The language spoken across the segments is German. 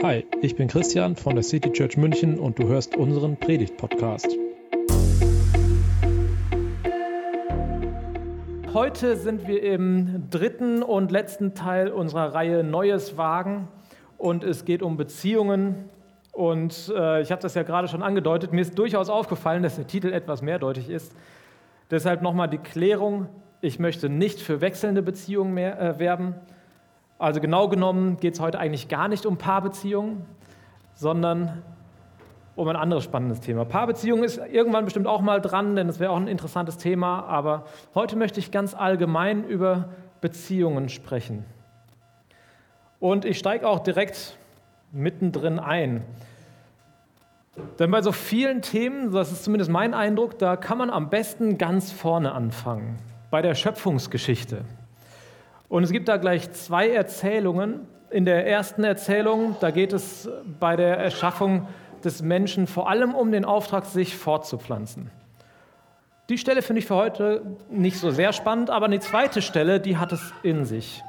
Hi, ich bin Christian von der City Church München und du hörst unseren Predigt-Podcast. Heute sind wir im dritten und letzten Teil unserer Reihe Neues Wagen und es geht um Beziehungen. Und äh, ich habe das ja gerade schon angedeutet, mir ist durchaus aufgefallen, dass der Titel etwas mehrdeutig ist. Deshalb nochmal die Klärung, ich möchte nicht für wechselnde Beziehungen mehr äh, werben, also genau genommen geht es heute eigentlich gar nicht um Paarbeziehungen, sondern um ein anderes spannendes Thema. Paarbeziehung ist irgendwann bestimmt auch mal dran, denn es wäre auch ein interessantes Thema, aber heute möchte ich ganz allgemein über Beziehungen sprechen. Und ich steige auch direkt mittendrin ein. Denn bei so vielen Themen, das ist zumindest mein Eindruck, da kann man am besten ganz vorne anfangen, bei der Schöpfungsgeschichte. Und es gibt da gleich zwei Erzählungen. In der ersten Erzählung, da geht es bei der Erschaffung des Menschen vor allem um den Auftrag, sich fortzupflanzen. Die Stelle finde ich für heute nicht so sehr spannend, aber die zweite Stelle, die hat es in sich.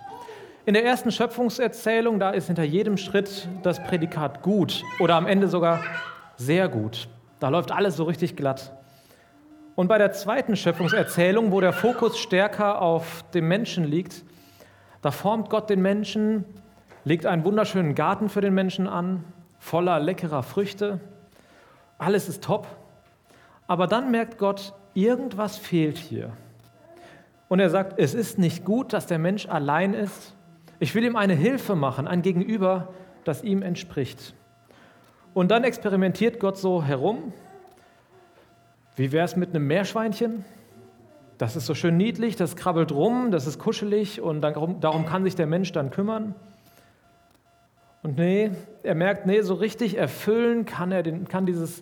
In der ersten Schöpfungserzählung, da ist hinter jedem Schritt das Prädikat gut oder am Ende sogar sehr gut. Da läuft alles so richtig glatt. Und bei der zweiten Schöpfungserzählung, wo der Fokus stärker auf dem Menschen liegt, da formt Gott den Menschen, legt einen wunderschönen Garten für den Menschen an, voller leckerer Früchte. Alles ist top. Aber dann merkt Gott, irgendwas fehlt hier. Und er sagt, es ist nicht gut, dass der Mensch allein ist. Ich will ihm eine Hilfe machen, ein Gegenüber, das ihm entspricht. Und dann experimentiert Gott so herum. Wie wäre es mit einem Meerschweinchen? Das ist so schön niedlich, das krabbelt rum, das ist kuschelig und darum, darum kann sich der Mensch dann kümmern. Und nee, er merkt, nee, so richtig erfüllen kann, er den, kann dieses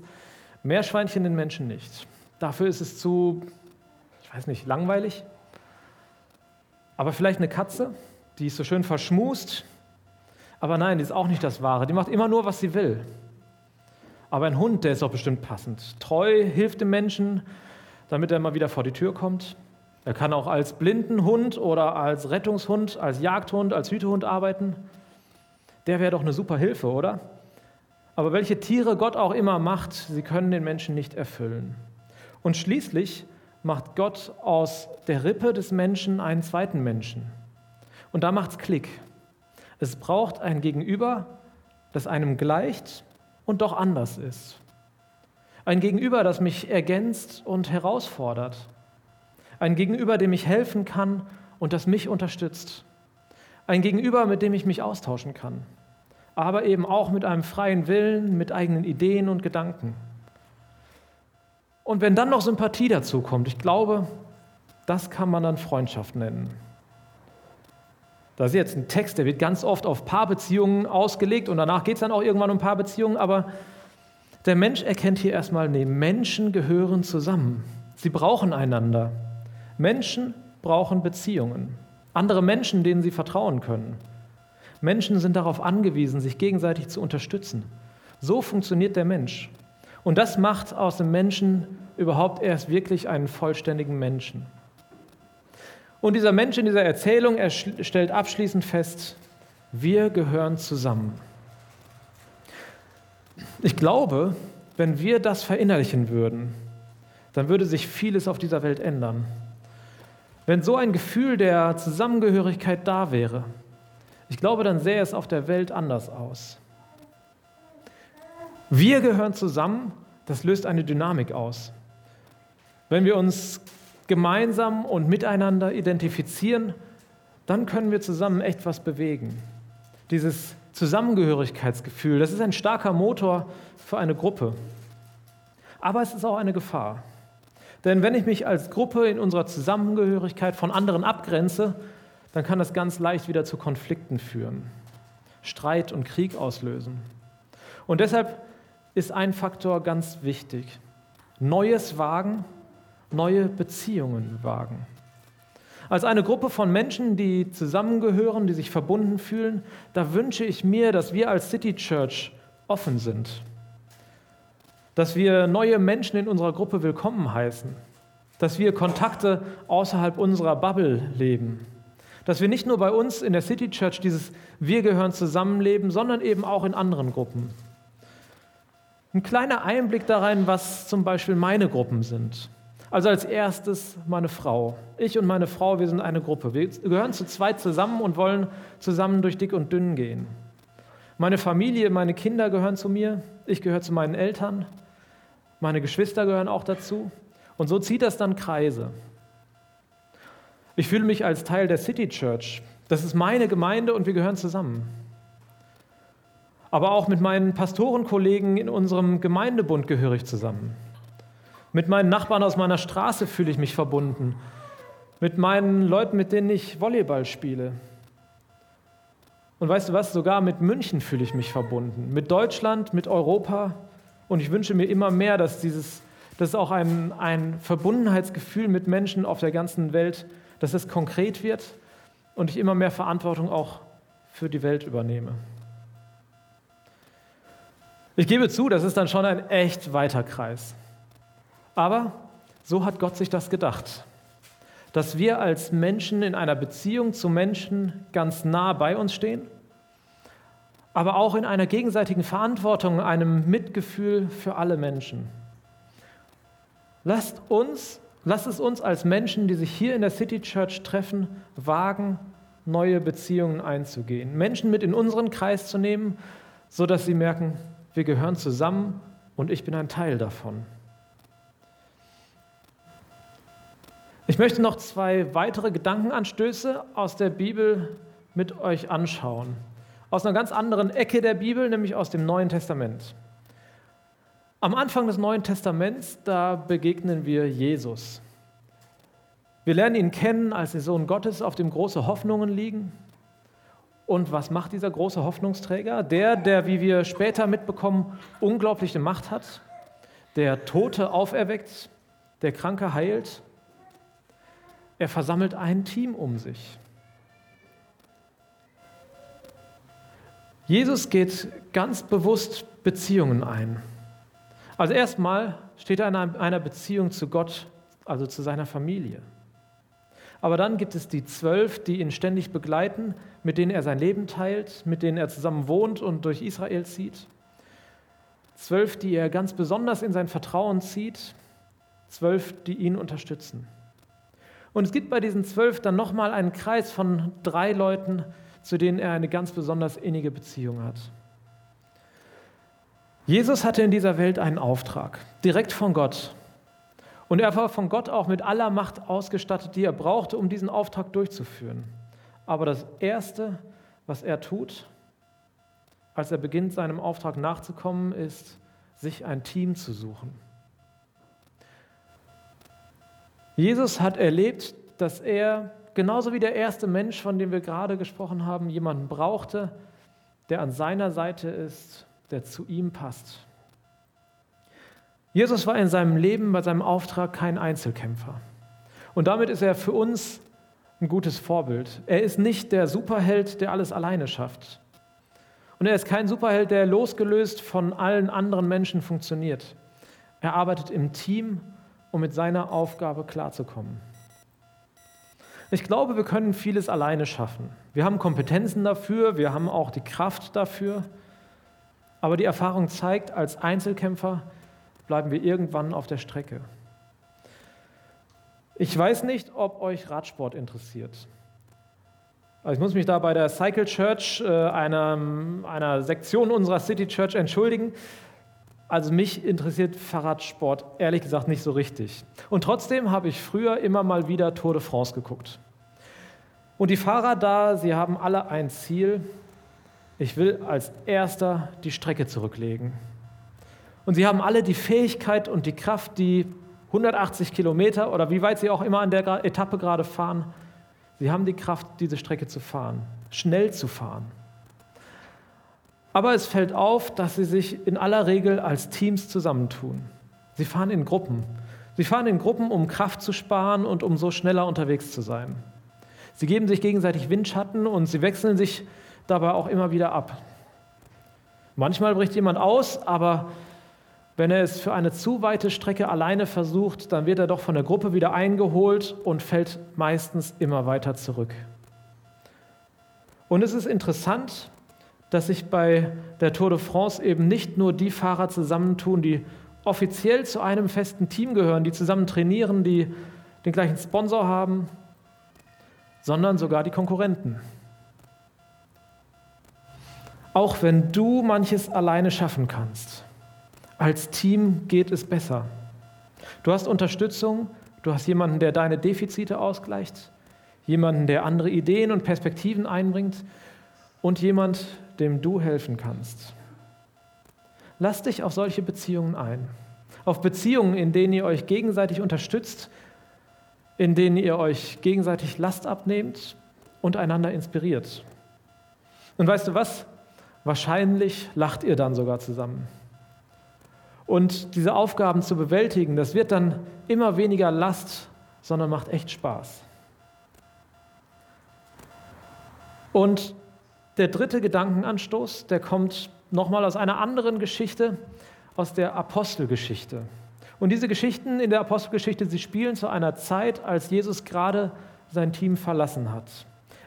Meerschweinchen den Menschen nicht. Dafür ist es zu, ich weiß nicht, langweilig. Aber vielleicht eine Katze, die ist so schön verschmust. Aber nein, die ist auch nicht das Wahre. Die macht immer nur, was sie will. Aber ein Hund, der ist doch bestimmt passend. Treu, hilft dem Menschen, damit er mal wieder vor die Tür kommt. Er kann auch als Blindenhund oder als Rettungshund, als Jagdhund, als Hütehund arbeiten. Der wäre doch eine super Hilfe, oder? Aber welche Tiere Gott auch immer macht, sie können den Menschen nicht erfüllen. Und schließlich macht Gott aus der Rippe des Menschen einen zweiten Menschen. Und da macht's Klick. Es braucht ein Gegenüber, das einem gleicht und doch anders ist. Ein Gegenüber, das mich ergänzt und herausfordert. Ein Gegenüber, dem ich helfen kann und das mich unterstützt. Ein Gegenüber, mit dem ich mich austauschen kann. Aber eben auch mit einem freien Willen, mit eigenen Ideen und Gedanken. Und wenn dann noch Sympathie dazu kommt, ich glaube, das kann man dann Freundschaft nennen. Das ist jetzt ein Text, der wird ganz oft auf Paarbeziehungen ausgelegt und danach geht es dann auch irgendwann um Paarbeziehungen, aber der Mensch erkennt hier erstmal, nee, Menschen gehören zusammen. Sie brauchen einander. Menschen brauchen Beziehungen. Andere Menschen, denen sie vertrauen können. Menschen sind darauf angewiesen, sich gegenseitig zu unterstützen. So funktioniert der Mensch. Und das macht aus dem Menschen überhaupt erst wirklich einen vollständigen Menschen. Und dieser Mensch in dieser Erzählung er stellt abschließend fest, wir gehören zusammen. Ich glaube, wenn wir das verinnerlichen würden, dann würde sich vieles auf dieser Welt ändern. Wenn so ein Gefühl der Zusammengehörigkeit da wäre, ich glaube, dann sähe es auf der Welt anders aus. Wir gehören zusammen, das löst eine Dynamik aus. Wenn wir uns gemeinsam und miteinander identifizieren, dann können wir zusammen echt was bewegen. Dieses Zusammengehörigkeitsgefühl, das ist ein starker Motor für eine Gruppe. Aber es ist auch eine Gefahr. Denn wenn ich mich als Gruppe in unserer Zusammengehörigkeit von anderen abgrenze, dann kann das ganz leicht wieder zu Konflikten führen, Streit und Krieg auslösen. Und deshalb ist ein Faktor ganz wichtig. Neues wagen, neue Beziehungen wagen. Als eine Gruppe von Menschen, die zusammengehören, die sich verbunden fühlen, da wünsche ich mir, dass wir als City Church offen sind. Dass wir neue Menschen in unserer Gruppe willkommen heißen. Dass wir Kontakte außerhalb unserer Bubble leben. Dass wir nicht nur bei uns in der City Church dieses Wir gehören zusammenleben, sondern eben auch in anderen Gruppen. Ein kleiner Einblick darin, was zum Beispiel meine Gruppen sind. Also als erstes meine Frau. Ich und meine Frau, wir sind eine Gruppe. Wir gehören zu zweit zusammen und wollen zusammen durch dick und dünn gehen. Meine Familie, meine Kinder gehören zu mir. Ich gehöre zu meinen Eltern. Meine Geschwister gehören auch dazu. Und so zieht das dann Kreise. Ich fühle mich als Teil der City Church. Das ist meine Gemeinde und wir gehören zusammen. Aber auch mit meinen Pastorenkollegen in unserem Gemeindebund gehöre ich zusammen. Mit meinen Nachbarn aus meiner Straße fühle ich mich verbunden. Mit meinen Leuten, mit denen ich Volleyball spiele. Und weißt du was, sogar mit München fühle ich mich verbunden. Mit Deutschland, mit Europa. Und ich wünsche mir immer mehr, dass dieses, dass auch ein, ein Verbundenheitsgefühl mit Menschen auf der ganzen Welt dass es konkret wird und ich immer mehr Verantwortung auch für die Welt übernehme. Ich gebe zu, das ist dann schon ein echt weiter Kreis. Aber so hat Gott sich das gedacht, dass wir als Menschen in einer Beziehung zu Menschen ganz nah bei uns stehen, aber auch in einer gegenseitigen Verantwortung, einem Mitgefühl für alle Menschen. Lasst uns Lass es uns als Menschen, die sich hier in der City Church treffen, wagen, neue Beziehungen einzugehen. Menschen mit in unseren Kreis zu nehmen, sodass sie merken, wir gehören zusammen und ich bin ein Teil davon. Ich möchte noch zwei weitere Gedankenanstöße aus der Bibel mit euch anschauen. Aus einer ganz anderen Ecke der Bibel, nämlich aus dem Neuen Testament. Am Anfang des Neuen Testaments, da begegnen wir Jesus. Wir lernen ihn kennen als den Sohn Gottes, auf dem große Hoffnungen liegen. Und was macht dieser große Hoffnungsträger? Der, der, wie wir später mitbekommen, unglaubliche Macht hat, der Tote auferweckt, der Kranke heilt. Er versammelt ein Team um sich. Jesus geht ganz bewusst Beziehungen ein. Also erstmal steht er in einer Beziehung zu Gott, also zu seiner Familie. Aber dann gibt es die zwölf, die ihn ständig begleiten, mit denen er sein Leben teilt, mit denen er zusammen wohnt und durch Israel zieht. Zwölf, die er ganz besonders in sein Vertrauen zieht. Zwölf, die ihn unterstützen. Und es gibt bei diesen zwölf dann nochmal einen Kreis von drei Leuten, zu denen er eine ganz besonders innige Beziehung hat. Jesus hatte in dieser Welt einen Auftrag, direkt von Gott. Und er war von Gott auch mit aller Macht ausgestattet, die er brauchte, um diesen Auftrag durchzuführen. Aber das Erste, was er tut, als er beginnt, seinem Auftrag nachzukommen, ist, sich ein Team zu suchen. Jesus hat erlebt, dass er, genauso wie der erste Mensch, von dem wir gerade gesprochen haben, jemanden brauchte, der an seiner Seite ist, der zu ihm passt. Jesus war in seinem Leben, bei seinem Auftrag kein Einzelkämpfer. Und damit ist er für uns ein gutes Vorbild. Er ist nicht der Superheld, der alles alleine schafft. Und er ist kein Superheld, der losgelöst von allen anderen Menschen funktioniert. Er arbeitet im Team, um mit seiner Aufgabe klarzukommen. Ich glaube, wir können vieles alleine schaffen. Wir haben Kompetenzen dafür, wir haben auch die Kraft dafür. Aber die Erfahrung zeigt, als Einzelkämpfer bleiben wir irgendwann auf der Strecke. Ich weiß nicht, ob euch Radsport interessiert. Also ich muss mich da bei der Cycle Church, äh, einer, einer Sektion unserer City Church, entschuldigen. Also mich interessiert Fahrradsport ehrlich gesagt nicht so richtig. Und trotzdem habe ich früher immer mal wieder Tour de France geguckt. Und die Fahrer da, sie haben alle ein Ziel, ich will als erster die Strecke zurücklegen. Und sie haben alle die Fähigkeit und die Kraft, die 180 Kilometer oder wie weit sie auch immer an der Etappe gerade fahren, sie haben die Kraft, diese Strecke zu fahren, schnell zu fahren. Aber es fällt auf, dass sie sich in aller Regel als Teams zusammentun. Sie fahren in Gruppen. Sie fahren in Gruppen, um Kraft zu sparen und um so schneller unterwegs zu sein. Sie geben sich gegenseitig Windschatten und sie wechseln sich dabei auch immer wieder ab. Manchmal bricht jemand aus, aber wenn er es für eine zu weite Strecke alleine versucht, dann wird er doch von der Gruppe wieder eingeholt und fällt meistens immer weiter zurück. Und es ist interessant, dass sich bei der Tour de France eben nicht nur die Fahrer zusammentun, die offiziell zu einem festen Team gehören, die zusammen trainieren, die den gleichen Sponsor haben, sondern sogar die Konkurrenten. Auch wenn du manches alleine schaffen kannst, als Team geht es besser. Du hast Unterstützung, du hast jemanden, der deine Defizite ausgleicht, jemanden, der andere Ideen und Perspektiven einbringt und jemand, dem du helfen kannst. Lass dich auf solche Beziehungen ein. Auf Beziehungen, in denen ihr euch gegenseitig unterstützt, in denen ihr euch gegenseitig Last abnehmt und einander inspiriert. Und weißt du was? Wahrscheinlich lacht ihr dann sogar zusammen. Und diese Aufgaben zu bewältigen, das wird dann immer weniger Last, sondern macht echt Spaß. Und der dritte Gedankenanstoß, der kommt nochmal aus einer anderen Geschichte, aus der Apostelgeschichte. Und diese Geschichten in der Apostelgeschichte, sie spielen zu einer Zeit, als Jesus gerade sein Team verlassen hat.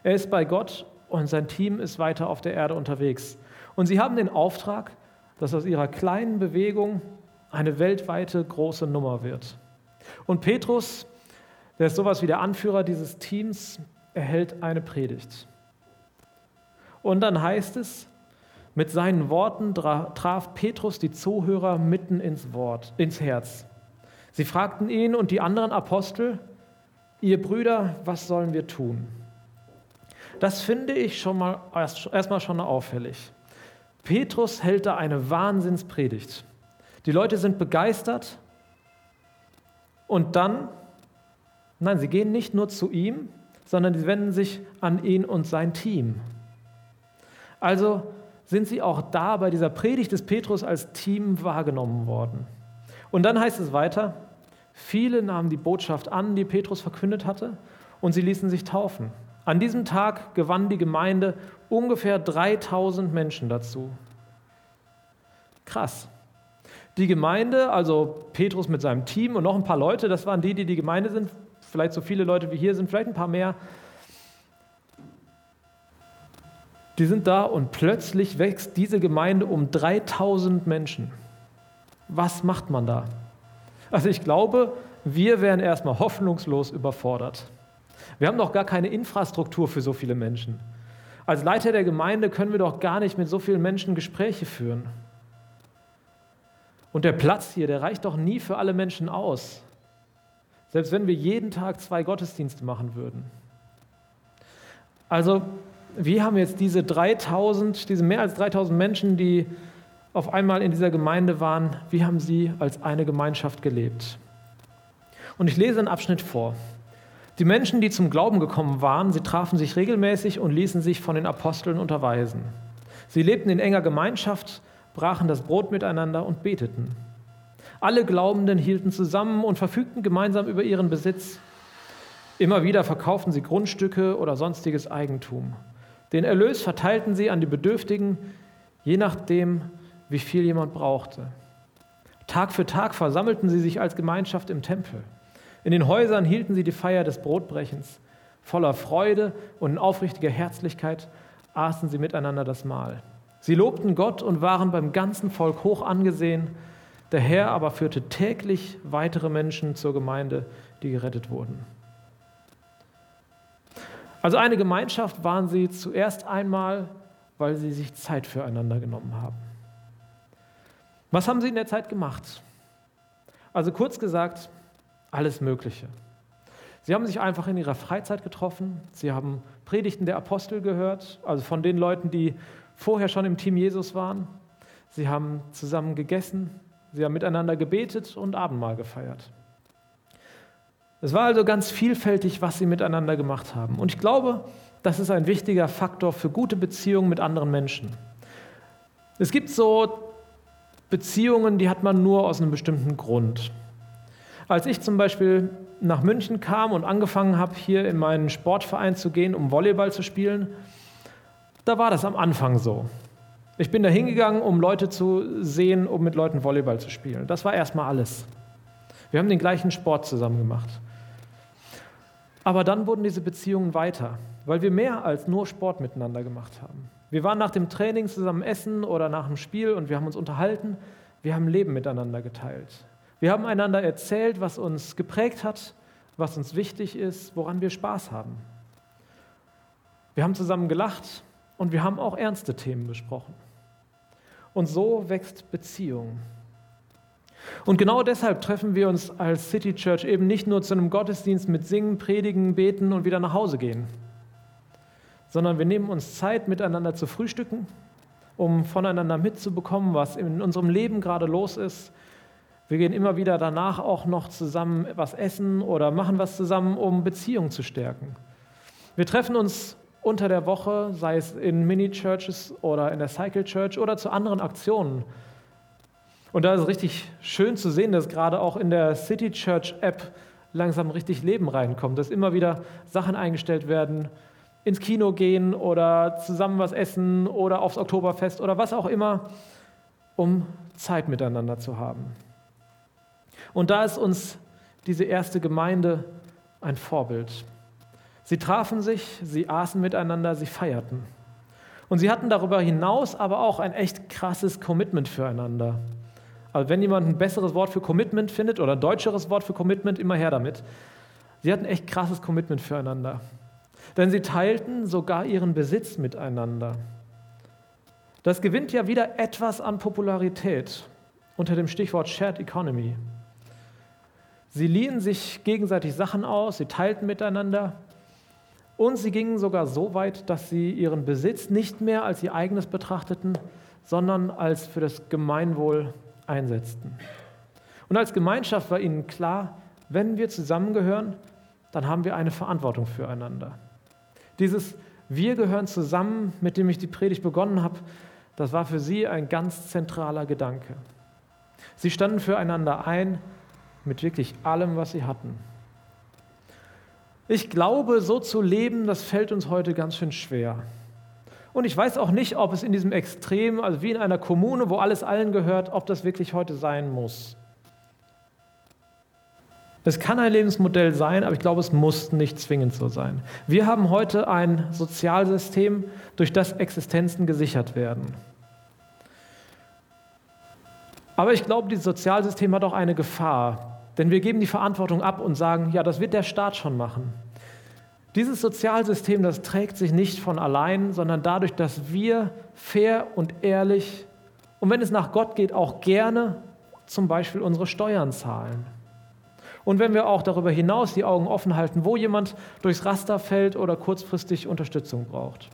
Er ist bei Gott und sein Team ist weiter auf der Erde unterwegs. Und sie haben den Auftrag, dass aus ihrer kleinen Bewegung eine weltweite große Nummer wird. Und Petrus, der ist sowas wie der Anführer dieses Teams, erhält eine Predigt. Und dann heißt es, mit seinen Worten traf Petrus die Zuhörer mitten ins Wort, ins Herz. Sie fragten ihn und die anderen Apostel, ihr Brüder, was sollen wir tun? Das finde ich schon mal erstmal schon auffällig. Petrus hält da eine Wahnsinnspredigt. Die Leute sind begeistert und dann, nein, sie gehen nicht nur zu ihm, sondern sie wenden sich an ihn und sein Team. Also sind sie auch da bei dieser Predigt des Petrus als Team wahrgenommen worden. Und dann heißt es weiter, viele nahmen die Botschaft an, die Petrus verkündet hatte, und sie ließen sich taufen. An diesem Tag gewann die Gemeinde ungefähr 3000 Menschen dazu. Krass. Die Gemeinde, also Petrus mit seinem Team und noch ein paar Leute, das waren die, die die Gemeinde sind, vielleicht so viele Leute wie hier sind, vielleicht ein paar mehr, Die sind da und plötzlich wächst diese Gemeinde um 3000 Menschen. Was macht man da? Also ich glaube, wir wären erstmal hoffnungslos überfordert. Wir haben doch gar keine Infrastruktur für so viele Menschen. Als Leiter der Gemeinde können wir doch gar nicht mit so vielen Menschen Gespräche führen. Und der Platz hier, der reicht doch nie für alle Menschen aus. Selbst wenn wir jeden Tag zwei Gottesdienste machen würden. Also wie haben jetzt diese 3000, diese mehr als 3000 Menschen, die auf einmal in dieser Gemeinde waren, wie haben sie als eine Gemeinschaft gelebt? Und ich lese einen Abschnitt vor. Die Menschen, die zum Glauben gekommen waren, sie trafen sich regelmäßig und ließen sich von den Aposteln unterweisen. Sie lebten in enger Gemeinschaft, brachen das Brot miteinander und beteten. Alle Glaubenden hielten zusammen und verfügten gemeinsam über ihren Besitz. Immer wieder verkauften sie Grundstücke oder sonstiges Eigentum. Den Erlös verteilten sie an die Bedürftigen, je nachdem, wie viel jemand brauchte. Tag für Tag versammelten sie sich als Gemeinschaft im Tempel. In den Häusern hielten sie die Feier des Brotbrechens. Voller Freude und in aufrichtiger Herzlichkeit aßen sie miteinander das Mahl. Sie lobten Gott und waren beim ganzen Volk hoch angesehen. Der Herr aber führte täglich weitere Menschen zur Gemeinde, die gerettet wurden. Also eine Gemeinschaft waren sie zuerst einmal, weil sie sich Zeit füreinander genommen haben. Was haben sie in der Zeit gemacht? Also kurz gesagt, alles Mögliche. Sie haben sich einfach in ihrer Freizeit getroffen, sie haben Predigten der Apostel gehört, also von den Leuten, die vorher schon im Team Jesus waren. Sie haben zusammen gegessen, sie haben miteinander gebetet und Abendmahl gefeiert. Es war also ganz vielfältig, was sie miteinander gemacht haben. Und ich glaube, das ist ein wichtiger Faktor für gute Beziehungen mit anderen Menschen. Es gibt so Beziehungen, die hat man nur aus einem bestimmten Grund. Als ich zum Beispiel nach München kam und angefangen habe, hier in meinen Sportverein zu gehen, um Volleyball zu spielen, da war das am Anfang so. Ich bin da hingegangen, um Leute zu sehen, um mit Leuten Volleyball zu spielen. Das war erstmal alles. Wir haben den gleichen Sport zusammen gemacht. Aber dann wurden diese Beziehungen weiter, weil wir mehr als nur Sport miteinander gemacht haben. Wir waren nach dem Training zusammen essen oder nach dem Spiel und wir haben uns unterhalten. Wir haben Leben miteinander geteilt. Wir haben einander erzählt, was uns geprägt hat, was uns wichtig ist, woran wir Spaß haben. Wir haben zusammen gelacht und wir haben auch ernste Themen besprochen. Und so wächst Beziehung. Und genau deshalb treffen wir uns als City Church eben nicht nur zu einem Gottesdienst mit Singen, Predigen, Beten und wieder nach Hause gehen, sondern wir nehmen uns Zeit, miteinander zu frühstücken, um voneinander mitzubekommen, was in unserem Leben gerade los ist. Wir gehen immer wieder danach auch noch zusammen was essen oder machen was zusammen, um Beziehungen zu stärken. Wir treffen uns unter der Woche, sei es in Mini-Churches oder in der Cycle Church oder zu anderen Aktionen. Und da ist es richtig schön zu sehen, dass gerade auch in der City Church App langsam richtig Leben reinkommt, dass immer wieder Sachen eingestellt werden, ins Kino gehen oder zusammen was essen oder aufs Oktoberfest oder was auch immer, um Zeit miteinander zu haben. Und da ist uns diese erste Gemeinde ein Vorbild. Sie trafen sich, sie aßen miteinander, sie feierten. Und sie hatten darüber hinaus aber auch ein echt krasses Commitment füreinander. Also wenn jemand ein besseres Wort für Commitment findet oder ein deutscheres Wort für Commitment, immer her damit. Sie hatten echt krasses Commitment füreinander. Denn sie teilten sogar ihren Besitz miteinander. Das gewinnt ja wieder etwas an Popularität unter dem Stichwort Shared Economy. Sie liehen sich gegenseitig Sachen aus, sie teilten miteinander und sie gingen sogar so weit, dass sie ihren Besitz nicht mehr als ihr eigenes betrachteten, sondern als für das Gemeinwohl einsetzten. Und als Gemeinschaft war ihnen klar, wenn wir zusammengehören, dann haben wir eine Verantwortung füreinander. Dieses Wir gehören zusammen, mit dem ich die Predigt begonnen habe, das war für sie ein ganz zentraler Gedanke. Sie standen füreinander ein mit wirklich allem, was sie hatten. Ich glaube, so zu leben, das fällt uns heute ganz schön schwer. Und ich weiß auch nicht, ob es in diesem Extrem, also wie in einer Kommune, wo alles allen gehört, ob das wirklich heute sein muss. Es kann ein Lebensmodell sein, aber ich glaube, es muss nicht zwingend so sein. Wir haben heute ein Sozialsystem, durch das Existenzen gesichert werden. Aber ich glaube, dieses Sozialsystem hat auch eine Gefahr. Denn wir geben die Verantwortung ab und sagen, ja, das wird der Staat schon machen. Dieses Sozialsystem, das trägt sich nicht von allein, sondern dadurch, dass wir fair und ehrlich und wenn es nach Gott geht, auch gerne zum Beispiel unsere Steuern zahlen. Und wenn wir auch darüber hinaus die Augen offen halten, wo jemand durchs Raster fällt oder kurzfristig Unterstützung braucht.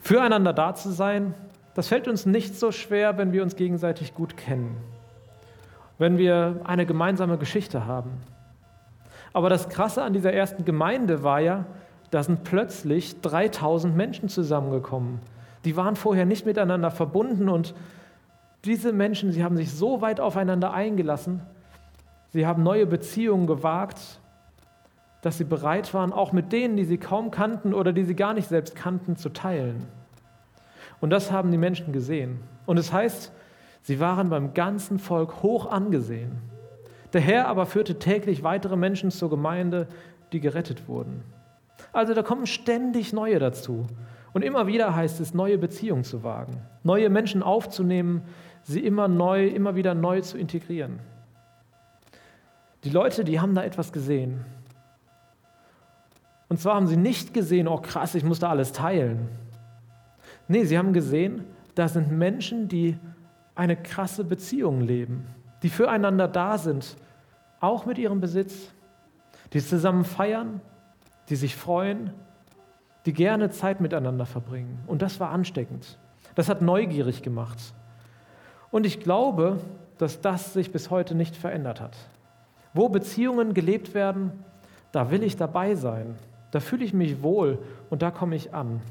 Füreinander da zu sein, das fällt uns nicht so schwer, wenn wir uns gegenseitig gut kennen wenn wir eine gemeinsame Geschichte haben. Aber das Krasse an dieser ersten Gemeinde war ja, da sind plötzlich 3000 Menschen zusammengekommen. Die waren vorher nicht miteinander verbunden und diese Menschen, sie haben sich so weit aufeinander eingelassen, sie haben neue Beziehungen gewagt, dass sie bereit waren, auch mit denen, die sie kaum kannten oder die sie gar nicht selbst kannten, zu teilen. Und das haben die Menschen gesehen. Und es heißt, Sie waren beim ganzen Volk hoch angesehen. Der Herr aber führte täglich weitere Menschen zur Gemeinde, die gerettet wurden. Also da kommen ständig neue dazu. Und immer wieder heißt es, neue Beziehungen zu wagen, neue Menschen aufzunehmen, sie immer neu, immer wieder neu zu integrieren. Die Leute, die haben da etwas gesehen. Und zwar haben sie nicht gesehen, oh krass, ich muss da alles teilen. Nee, sie haben gesehen, da sind Menschen, die eine krasse Beziehung leben, die füreinander da sind, auch mit ihrem Besitz, die zusammen feiern, die sich freuen, die gerne Zeit miteinander verbringen. Und das war ansteckend. Das hat neugierig gemacht. Und ich glaube, dass das sich bis heute nicht verändert hat. Wo Beziehungen gelebt werden, da will ich dabei sein. Da fühle ich mich wohl und da komme ich an.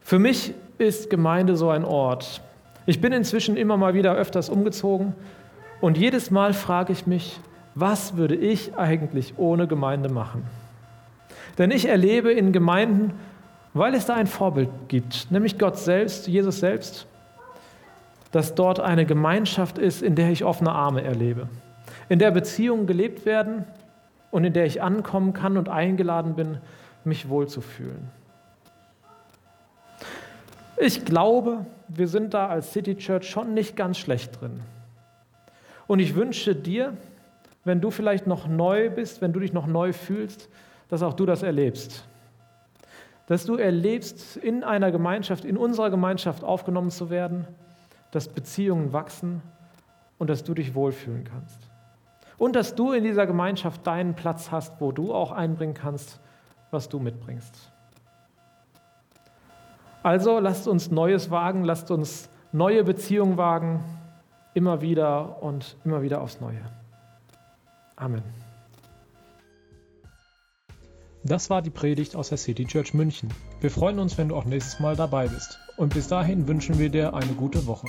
Für mich ist Gemeinde so ein Ort. Ich bin inzwischen immer mal wieder öfters umgezogen und jedes Mal frage ich mich, was würde ich eigentlich ohne Gemeinde machen? Denn ich erlebe in Gemeinden, weil es da ein Vorbild gibt, nämlich Gott selbst, Jesus selbst, dass dort eine Gemeinschaft ist, in der ich offene Arme erlebe, in der Beziehungen gelebt werden und in der ich ankommen kann und eingeladen bin, mich wohlzufühlen. Ich glaube, wir sind da als City Church schon nicht ganz schlecht drin. Und ich wünsche dir, wenn du vielleicht noch neu bist, wenn du dich noch neu fühlst, dass auch du das erlebst. Dass du erlebst, in einer Gemeinschaft, in unserer Gemeinschaft aufgenommen zu werden, dass Beziehungen wachsen und dass du dich wohlfühlen kannst. Und dass du in dieser Gemeinschaft deinen Platz hast, wo du auch einbringen kannst, was du mitbringst. Also lasst uns Neues wagen, lasst uns neue Beziehungen wagen, immer wieder und immer wieder aufs Neue. Amen. Das war die Predigt aus der City Church München. Wir freuen uns, wenn du auch nächstes Mal dabei bist. Und bis dahin wünschen wir dir eine gute Woche.